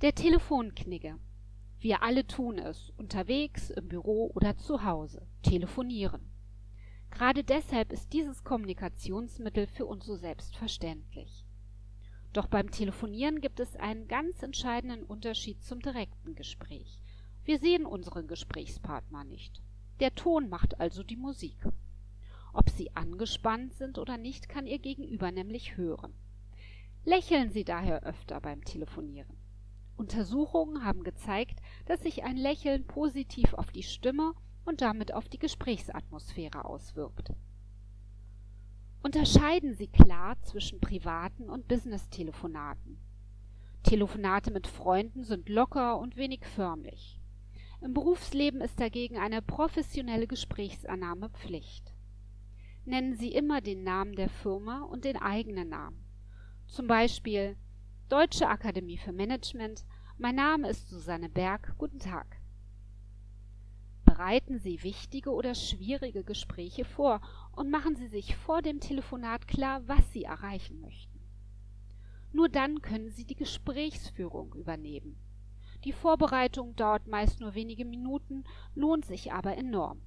Der Telefonknigge. Wir alle tun es, unterwegs, im Büro oder zu Hause, telefonieren. Gerade deshalb ist dieses Kommunikationsmittel für uns so selbstverständlich. Doch beim Telefonieren gibt es einen ganz entscheidenden Unterschied zum direkten Gespräch. Wir sehen unseren Gesprächspartner nicht. Der Ton macht also die Musik. Ob Sie angespannt sind oder nicht, kann Ihr Gegenüber nämlich hören. Lächeln Sie daher öfter beim Telefonieren. Untersuchungen haben gezeigt, dass sich ein Lächeln positiv auf die Stimme und damit auf die Gesprächsatmosphäre auswirkt. Unterscheiden Sie klar zwischen privaten und Business-Telefonaten. Telefonate mit Freunden sind locker und wenig förmlich. Im Berufsleben ist dagegen eine professionelle Gesprächsannahme Pflicht. Nennen Sie immer den Namen der Firma und den eigenen Namen. Zum Beispiel Deutsche Akademie für Management. Mein Name ist Susanne Berg. Guten Tag. Bereiten Sie wichtige oder schwierige Gespräche vor und machen Sie sich vor dem Telefonat klar, was Sie erreichen möchten. Nur dann können Sie die Gesprächsführung übernehmen. Die Vorbereitung dauert meist nur wenige Minuten, lohnt sich aber enorm.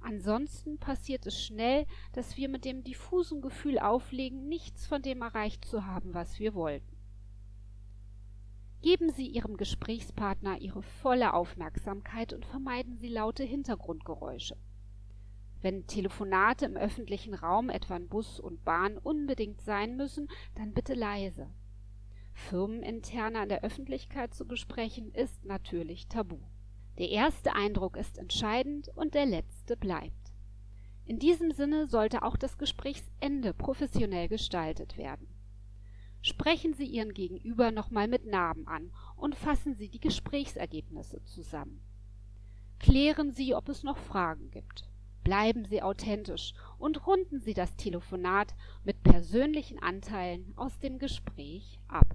Ansonsten passiert es schnell, dass wir mit dem diffusen Gefühl auflegen, nichts von dem erreicht zu haben, was wir wollten. Geben Sie Ihrem Gesprächspartner Ihre volle Aufmerksamkeit und vermeiden Sie laute Hintergrundgeräusche. Wenn Telefonate im öffentlichen Raum, etwa in Bus und Bahn, unbedingt sein müssen, dann bitte leise. Firmeninterne an der Öffentlichkeit zu besprechen, ist natürlich tabu. Der erste Eindruck ist entscheidend und der letzte bleibt. In diesem Sinne sollte auch das Gesprächsende professionell gestaltet werden. Sprechen Sie Ihren Gegenüber nochmal mit Namen an und fassen Sie die Gesprächsergebnisse zusammen. Klären Sie, ob es noch Fragen gibt. Bleiben Sie authentisch und runden Sie das Telefonat mit persönlichen Anteilen aus dem Gespräch ab.